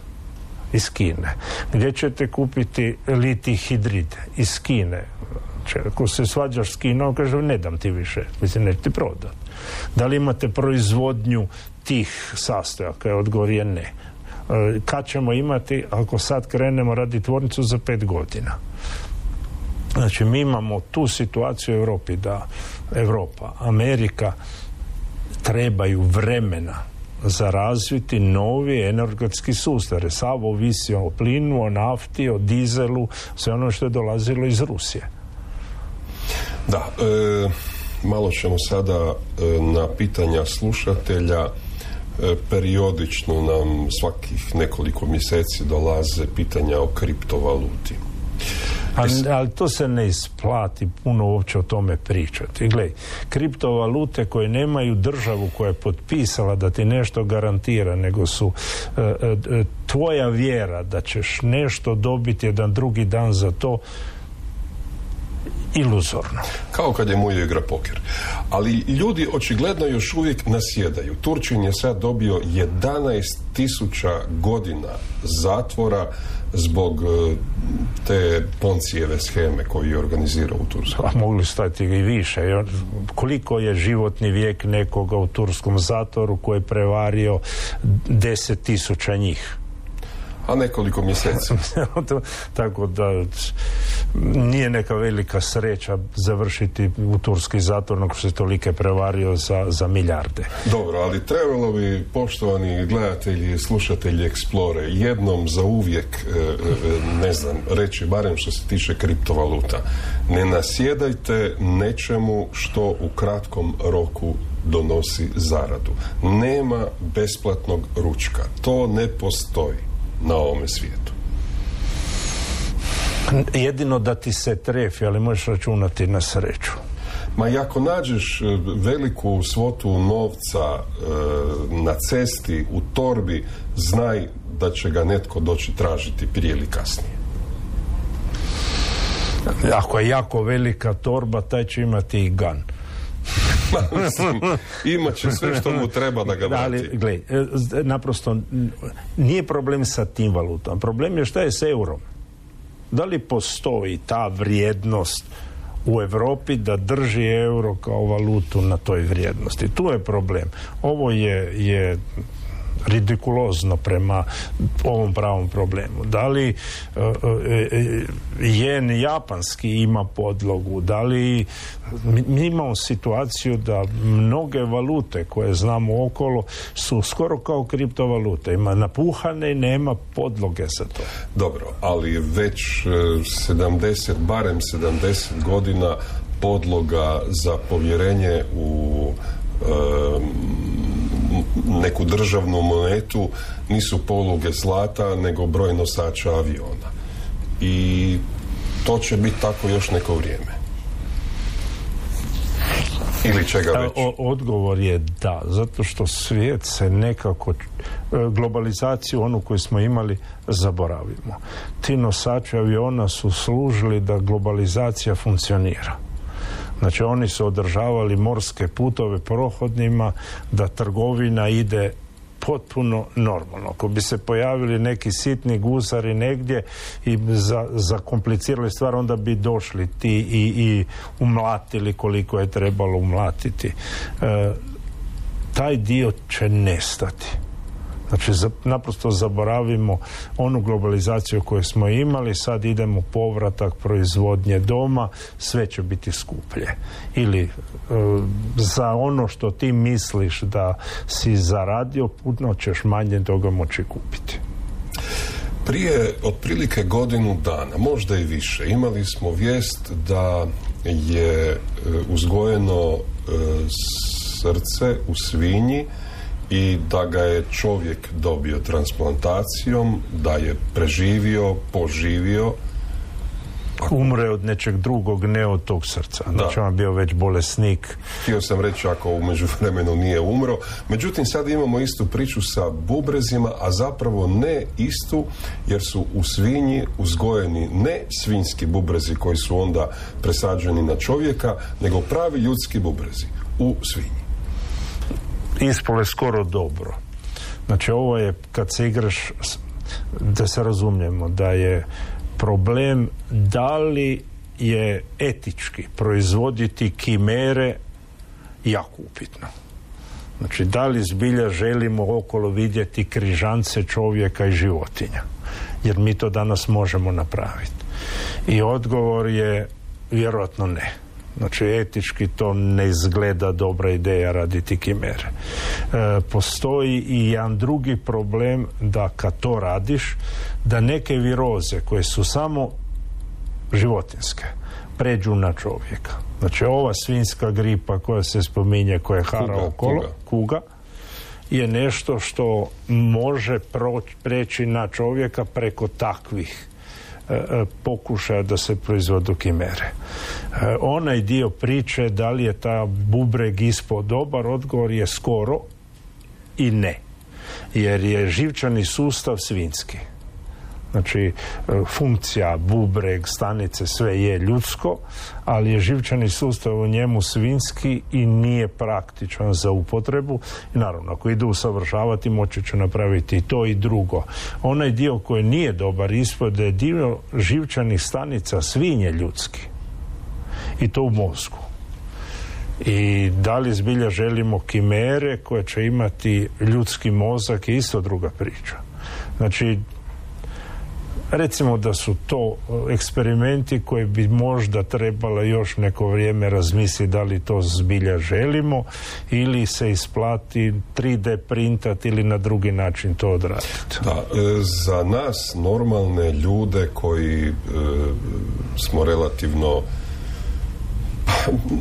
Speaker 7: Iz Kine. Gdje ćete kupiti liti hidrid? Iz Kine. Znači, ako se svađaš s Kinom, kaže, ne dam ti više. Mislim, neće ti prodat. Da li imate proizvodnju tih sastojaka? Odgovor je ne. E, kad ćemo imati ako sad krenemo raditi tvornicu za pet godina? Znači mi imamo tu situaciju u Europi da Europa, Amerika trebaju vremena za razviti novi energetski sustav. Sav ovisi o plinu, o nafti, o dizelu, sve ono što je dolazilo iz Rusije.
Speaker 6: Da, e, malo ćemo sada e, na pitanja slušatelja e, periodično nam svakih nekoliko mjeseci dolaze pitanja o kriptovaluti.
Speaker 7: Ali, ali to se ne isplati puno uopće o tome pričati. Gle, kriptovalute koje nemaju državu koja je potpisala da ti nešto garantira, nego su e, e, e, tvoja vjera da ćeš nešto dobiti jedan drugi dan za to, iluzorno.
Speaker 6: Kao kad je moj igra poker. Ali ljudi očigledno još uvijek nasjedaju. Turčin je sad dobio 11 tisuća godina zatvora zbog e, te poncijeve scheme koju je organizirao u Turskoj.
Speaker 7: A mogli stati i više. Koliko je životni vijek nekoga u turskom zatvoru koji je prevario deset tisuća njih?
Speaker 6: A nekoliko mjeseci.
Speaker 7: Tako da nije neka velika sreća završiti u turski zatvor ako se tolike prevario za, za milijarde.
Speaker 6: Dobro, ali trebalo bi poštovani gledatelji i slušatelji Explore jednom za uvijek e, e, ne znam, reći barem što se tiče kriptovaluta. Ne nasjedajte nečemu što u kratkom roku donosi zaradu. Nema besplatnog ručka. To ne postoji na ovome svijetu.
Speaker 7: Jedino da ti se trefi, ali možeš računati na sreću.
Speaker 6: Ma i ako nađeš e, veliku svotu novca e, na cesti, u torbi, znaj da će ga netko doći tražiti prije ili kasnije.
Speaker 7: Ako je jako velika torba, taj će imati i gan.
Speaker 6: Mislim, imat će sve što mu treba da ga vrati. Ali,
Speaker 7: gle, e, naprosto nije problem sa tim valutom. Problem je šta je s eurom. Da li postoji ta vrijednost u Europi da drži euro kao valutu na toj vrijednosti. Tu je problem. Ovo je, je ridikulozno prema ovom pravom problemu. Da li uh, jen japanski ima podlogu, da li mi imamo situaciju da mnoge valute koje znamo okolo su skoro kao kriptovalute. Ima napuhane i nema podloge za to.
Speaker 6: Dobro, ali već 70, barem 70 godina podloga za povjerenje u neku državnu monetu nisu poluge zlata nego broj nosača aviona i to će biti tako još neko vrijeme ili čega već?
Speaker 7: odgovor je da, zato što svijet se nekako e, globalizaciju onu koju smo imali zaboravimo. Ti nosači aviona su služili da globalizacija funkcionira Znači oni su održavali morske putove prohodnima da trgovina ide potpuno normalno. Ako bi se pojavili neki sitni gusari negdje i zakomplicirali stvar, onda bi došli ti i, i umlatili koliko je trebalo umlatiti. E, taj dio će nestati. Znači naprosto zaboravimo onu globalizaciju koju smo imali, sad idemo povratak proizvodnje doma, sve će biti skuplje. Ili e, za ono što ti misliš da si zaradio, putno ćeš manje toga moći kupiti.
Speaker 6: Prije otprilike godinu dana, možda i više, imali smo vijest da je e, uzgojeno e, srce u svinji i da ga je čovjek dobio transplantacijom, da je preživio, poživio
Speaker 7: umre od nečeg drugog, ne od tog srca. Znači on bio već bolesnik.
Speaker 6: Htio sam reći ako u međuvremenu nije umro. Međutim, sad imamo istu priču sa bubrezima, a zapravo ne istu, jer su u svinji uzgojeni ne svinjski bubrezi koji su onda presađeni na čovjeka, nego pravi ljudski bubrezi u svinji.
Speaker 7: Ispole skoro dobro. Znači ovo je kad se igraš da se razumijemo da je problem da li je etički proizvoditi kimere jako upitno. Znači, da li zbilja želimo okolo vidjeti križance čovjeka i životinja? Jer mi to danas možemo napraviti. I odgovor je vjerojatno ne. Znači, etički to ne izgleda dobra ideja raditi kimere. E, postoji i jedan drugi problem da kad to radiš, da neke viroze koje su samo životinske pređu na čovjeka. Znači, ova svinska gripa koja se spominje, koja je hara okolo, kuga. je nešto što može preći na čovjeka preko takvih pokušaja da se proizvodu kimere. E, onaj dio priče da li je ta bubreg ispod dobar, odgovor je skoro i ne. Jer je živčani sustav svinski. Znači, e, funkcija, bubreg, stanice, sve je ljudsko, ali je živčani sustav u njemu svinski i nije praktičan za upotrebu. I naravno, ako idu usavršavati, moći će napraviti i to i drugo. Onaj dio koji nije dobar ispod je dio živčanih stanica svinje ljudski. I to u mozgu. I da li zbilja želimo kimere koje će imati ljudski mozak je isto druga priča. Znači, Recimo da su to e, eksperimenti koji bi možda trebalo još neko vrijeme razmisliti da li to zbilja želimo ili se isplati 3D printat ili na drugi način to odraditi.
Speaker 6: Da, e, za nas normalne ljude koji e, smo relativno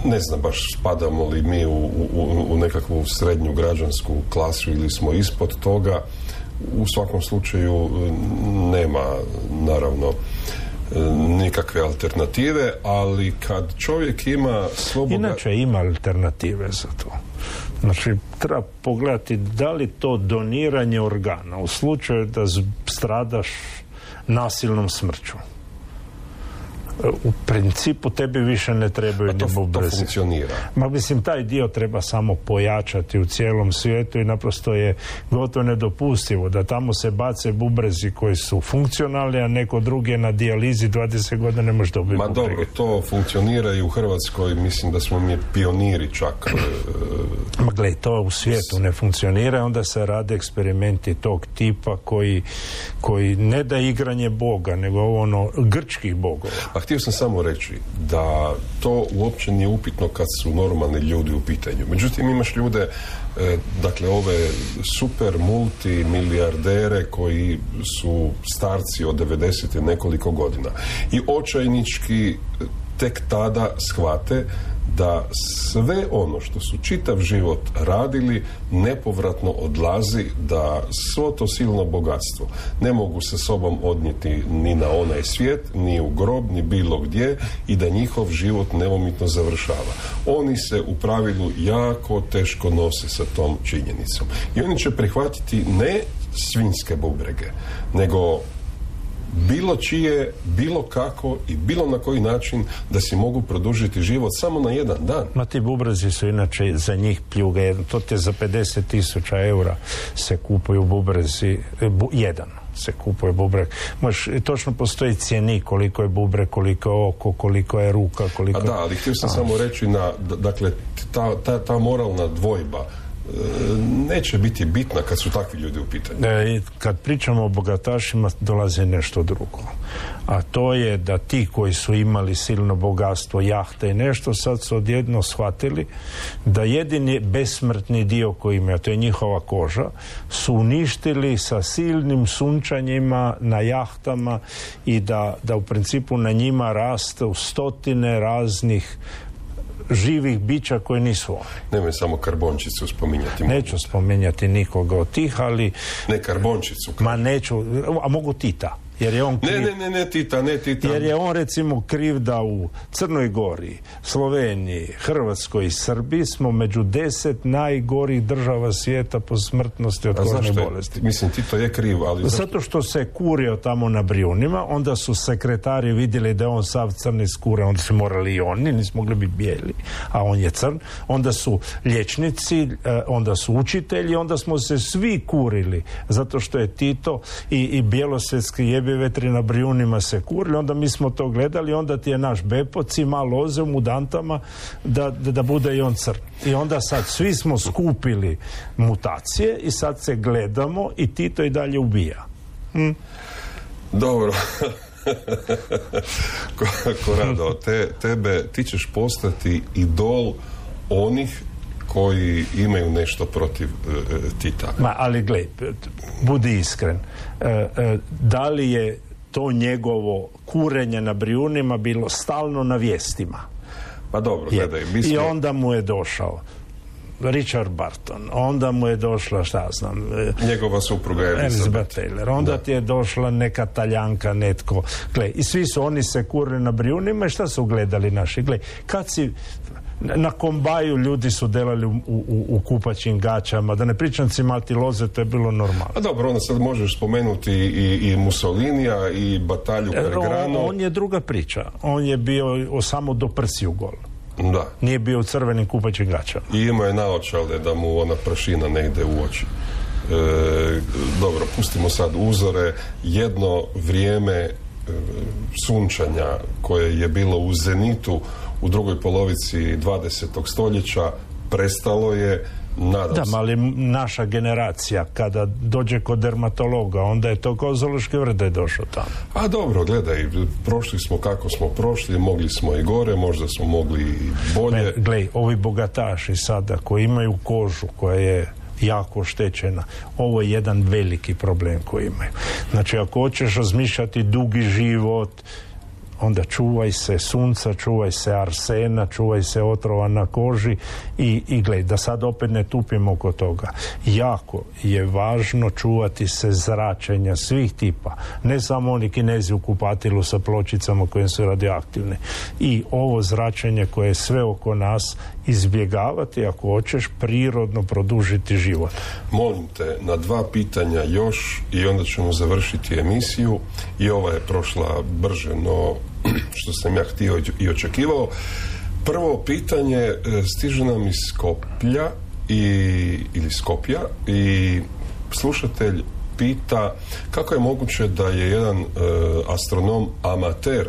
Speaker 6: ne znam baš spadamo li mi u, u, u nekakvu srednju građansku klasu ili smo ispod toga u svakom slučaju nema naravno nikakve alternative, ali kad čovjek ima sloboda...
Speaker 7: Inače ima alternative za to. Znači, treba pogledati da li to doniranje organa u slučaju da stradaš nasilnom smrću u principu tebi više ne trebaju
Speaker 6: ni bubrezi. To funkcionira.
Speaker 7: Ma mislim, taj dio treba samo pojačati u cijelom svijetu i naprosto je gotovo nedopustivo da tamo se bace bubrezi koji su funkcionalni, a neko drugi je na dijalizi 20 godina ne može dobiti
Speaker 6: Ma dobro, to funkcionira i u Hrvatskoj, mislim da smo mi pioniri čak.
Speaker 7: E, Ma gledaj, to u svijetu ne funkcionira, onda se rade eksperimenti tog tipa koji, koji ne da igranje Boga, nego ono grčkih bogova.
Speaker 6: Pa htio sam samo reći da to uopće nije upitno kad su normalni ljudi u pitanju. Međutim, imaš ljude, e, dakle, ove super multimilijardere koji su starci od 90. nekoliko godina. I očajnički tek tada shvate da sve ono što su čitav život radili nepovratno odlazi da svo to silno bogatstvo ne mogu sa sobom odnijeti ni na onaj svijet, ni u grob, ni bilo gdje i da njihov život nevomitno završava. Oni se u pravilu jako teško nose sa tom činjenicom. I oni će prihvatiti ne svinske bubrege, nego bilo čije, bilo kako i bilo na koji način da si mogu produžiti život samo na jedan dan.
Speaker 7: Ma ti bubrezi su inače za njih pljuga jedan. To te za 50 tisuća eura se kupuju bubrezi, e, jedan se kupuje bubrek. Možeš, točno postoji cijeni koliko je bubrek, koliko je oko, koliko je ruka, koliko...
Speaker 6: A da, ali htio sam samo reći na, dakle, ta, ta, ta moralna dvojba neće biti bitna kad su takvi ljudi u pitanju.
Speaker 7: E, kad pričamo o bogatašima dolazi nešto drugo. A to je da ti koji su imali silno bogatstvo, jahte i nešto, sad su odjedno shvatili da jedini besmrtni dio koji imaju, to je njihova koža, su uništili sa silnim sunčanjima na jahtama i da, da u principu na njima raste u stotine raznih živih bića koji nisu oni.
Speaker 6: Nemoj samo karbončicu spominjati.
Speaker 7: Neću spominjati nikoga od tih, ali...
Speaker 6: Ne karbončicu.
Speaker 7: Ma neću, a mogu tita. Jer je on kriv,
Speaker 6: Ne, ne, ne, ne Tita, ne Tita.
Speaker 7: jer je on recimo kriv da u Crnoj Gori, Sloveniji, Hrvatskoj i Srbiji smo među deset najgorih država svijeta po smrtnosti od kožne bolesti.
Speaker 6: Mislim, Tito je kriv, ali?
Speaker 7: Zato što se kurio tamo na Brijunima, onda su sekretari vidjeli da je on sav crni skure, onda su morali i oni, nisu mogli biti bijeli, a on je crn. Onda su liječnici, eh, onda su učitelji, onda smo se svi kurili, zato što je Tito i, i bjelosvjetski jebevetri na Brijunima se kurili, onda mi smo to gledali, onda ti je naš Bepo cima loze u mudantama da, da, da bude i on crn. I onda sad svi smo skupili mutacije i sad se gledamo i Tito i dalje ubija.
Speaker 6: Dobro. Ko- Korado, te, tebe, ti ćeš postati idol onih koji imaju nešto protiv e, e, Tita.
Speaker 7: Ma, ali gle, budi iskren. E, e, da li je to njegovo kurenje na Brijunima bilo stalno na vijestima?
Speaker 6: Pa dobro, gledaj, mi smo...
Speaker 7: I onda mu je došao Richard Barton, onda mu je došla, šta znam, e,
Speaker 6: Njegova supruga je
Speaker 7: Elizabeth Taylor, onda ti je došla neka taljanka, netko. Gle, i svi su oni se kurili na Brijunima i šta su gledali naši? Gle, kad si na kombaju ljudi su delali u, u, u kupaćim gaćama, da ne pričam cimati loze, to je bilo normalno.
Speaker 6: A dobro, onda sad možeš spomenuti i, i Mussolinija i batalju
Speaker 7: E, On, on je druga priča. On je bio o- samo do prsi u gol.
Speaker 6: Da.
Speaker 7: Nije bio u crvenim kupaćim gaćama.
Speaker 6: I imao je naočale da mu ona prašina ne ide u oči. E, dobro, pustimo sad uzore. Jedno vrijeme e, sunčanja koje je bilo u zenitu u drugoj polovici 20. stoljeća prestalo je nadam
Speaker 7: Da,
Speaker 6: se.
Speaker 7: ali naša generacija kada dođe kod dermatologa, onda je to kao da je došao tamo.
Speaker 6: A dobro, gledaj, prošli smo kako smo prošli, mogli smo i gore, možda smo mogli i bolje.
Speaker 7: Glej, ovi bogataši sada koji imaju kožu koja je jako oštećena, ovo je jedan veliki problem koji imaju. Znači, ako hoćeš razmišljati dugi život, onda čuvaj se sunca, čuvaj se arsena, čuvaj se otrova na koži i, i gled, da sad opet ne tupimo oko toga. Jako je važno čuvati se zračenja svih tipa, ne samo oni kinezi u kupatilu sa pločicama koje su radioaktivne. I ovo zračenje koje je sve oko nas izbjegavati ako hoćeš prirodno produžiti život.
Speaker 6: Molim te, na dva pitanja još i onda ćemo završiti emisiju i ova je prošla brže no što sam ja htio i očekivao. Prvo pitanje e, stiže nam iz Skoplja i, ili Skopja i slušatelj pita kako je moguće da je jedan e, astronom amater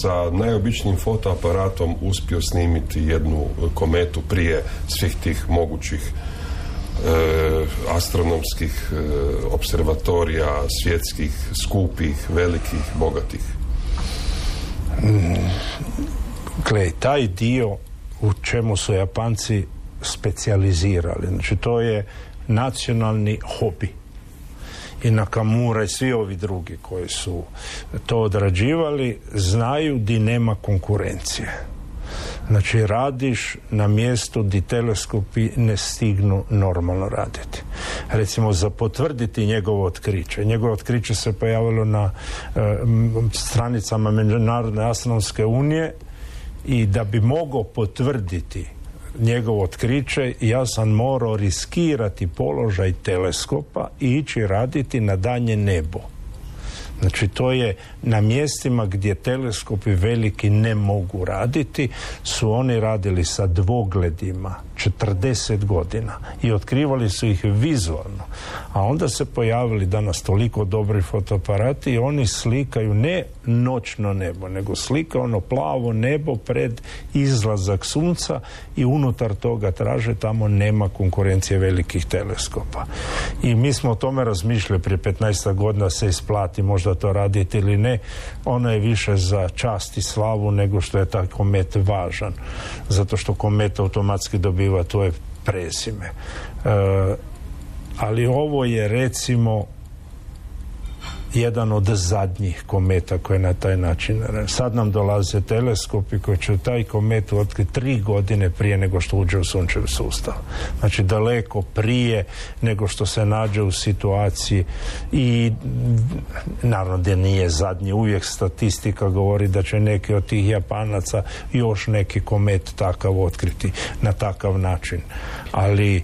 Speaker 6: sa najobičnijim fotoaparatom uspio snimiti jednu kometu prije svih tih mogućih e, astronomskih e, observatorija, svjetskih, skupih, velikih, bogatih.
Speaker 7: Gle, taj dio u čemu su Japanci specijalizirali, znači to je nacionalni hobi. I Nakamura i svi ovi drugi koji su to odrađivali znaju di nema konkurencije. Znači radiš na mjestu di teleskopi ne stignu normalno raditi. Recimo za potvrditi njegovo otkriće. Njegovo otkriće se pojavilo na m, stranicama Međunarodne astronomske unije i da bi mogao potvrditi njegovo otkriće ja sam morao riskirati položaj teleskopa i ići raditi na danje nebo. Znači to je na mjestima gdje teleskopi veliki ne mogu raditi su oni radili sa dvogledima 40 godina i otkrivali su ih vizualno. A onda se pojavili danas toliko dobri fotoaparati i oni slikaju ne noćno nebo, nego slika ono plavo nebo pred izlazak sunca i unutar toga traže tamo nema konkurencije velikih teleskopa. I mi smo o tome razmišljali prije 15 godina se isplati možda to raditi ili ne. Ono je više za čast i slavu nego što je taj komet važan. Zato što komet automatski dobiva tvoje prezime. E, ali ovo je recimo jedan od zadnjih kometa koji je na taj način. Sad nam dolaze teleskopi koji će taj komet otkriti tri godine prije nego što uđe u sunčev sustav. Znači daleko prije nego što se nađe u situaciji i naravno da nije zadnji. Uvijek statistika govori da će neki od tih Japanaca još neki komet takav otkriti na takav način. Ali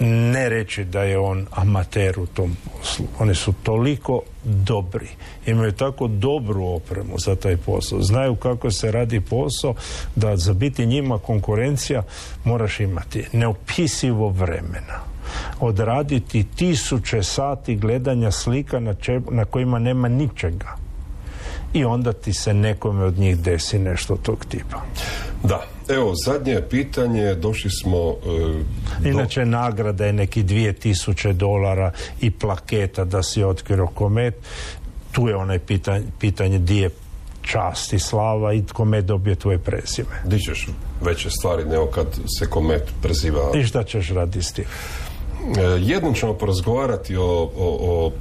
Speaker 7: ne reći da je on amater u tom poslu. Oni su toliko dobri, imaju tako dobru opremu za taj posao, znaju kako se radi posao, da za biti njima konkurencija moraš imati neopisivo vremena odraditi tisuće sati gledanja slika na, na kojima nema ničega i onda ti se nekome od njih desi nešto tog tipa.
Speaker 6: Da, evo, zadnje pitanje, došli smo...
Speaker 7: E, Inače, nagrada je neki dvije tisuće dolara i plaketa da si otkrio komet. Tu je onaj pitanje, pitanje di je čast i slava i komet dobije tvoje prezime.
Speaker 6: Di ćeš veće stvari nego kad se komet preziva?
Speaker 7: I šta ćeš raditi s tim?
Speaker 6: E, jednom ćemo porazgovarati o, o, o,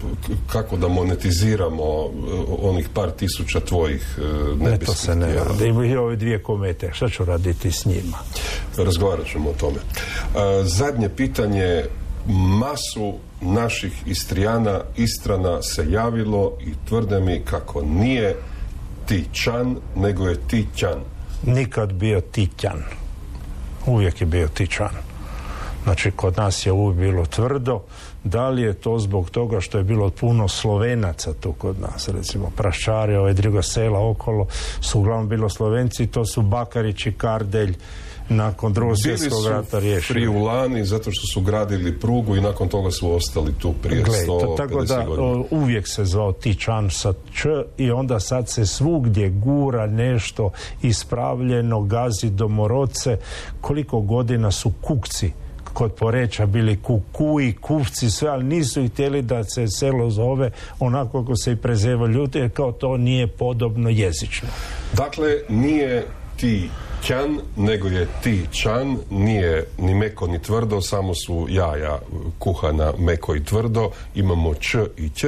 Speaker 6: kako da monetiziramo e, onih par tisuća tvojih
Speaker 7: e, ne, to se ne radi. I ove dvije komete, šta ću raditi s njima?
Speaker 6: Razgovarat ćemo o tome. Zadnje pitanje, masu naših Istrijana, Istrana se javilo i tvrde mi kako nije Tićan, nego je Tićan.
Speaker 7: Nikad bio Tićan. Uvijek je bio Tićan. Znači, kod nas je uvijek bilo tvrdo. Da li je to zbog toga što je bilo puno Slovenaca tu kod nas, recimo Praščari, ove druga sela okolo, su uglavnom bilo Slovenci, to su Bakarić i Kardelj, nakon drugog svjetskog rata riješili.
Speaker 6: u Lani zato što su gradili prugu i nakon toga su ostali tu prije 150
Speaker 7: Tako da
Speaker 6: godina.
Speaker 7: uvijek se zvao Tičan sa Č i onda sad se svugdje gura nešto ispravljeno, gazi domoroce. Koliko godina su kukci kod Poreća bili kuku i kuvci sve, ali nisu htjeli da se selo zove onako kako se i prezeva ljudi, jer kao to nije podobno jezično.
Speaker 6: Dakle, nije ti Ćan, nego je ti čan, nije ni meko ni tvrdo, samo su jaja kuhana meko i tvrdo, imamo č i ć,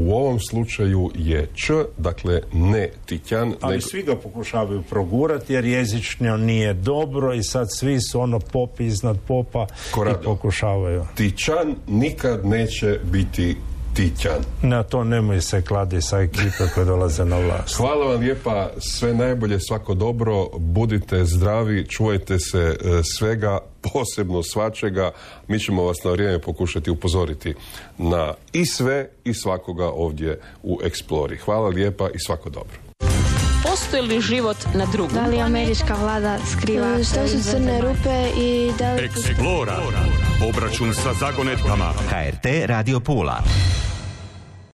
Speaker 6: u ovom slučaju je č, dakle ne tićan.
Speaker 7: Ali svi ga pokušavaju progurati jer jezično nije dobro i sad svi su ono popi iznad popa i pokušavaju.
Speaker 6: Tićan nikad neće biti Tićan.
Speaker 7: Na to nemoj se kladi sa ekipe koje dolaze na vlast.
Speaker 6: Hvala vam lijepa, sve najbolje, svako dobro, budite zdravi, čuvajte se e, svega, posebno svačega. Mi ćemo vas na vrijeme pokušati upozoriti na i sve i svakoga ovdje u Explori. Hvala lijepa i svako dobro.
Speaker 1: Postoji li život na drugom?
Speaker 2: Da li američka vlada skriva? E, što su crne rupe i da li...
Speaker 4: Explora. Obračun sa zagonetkama.
Speaker 5: HRT Radio Pula.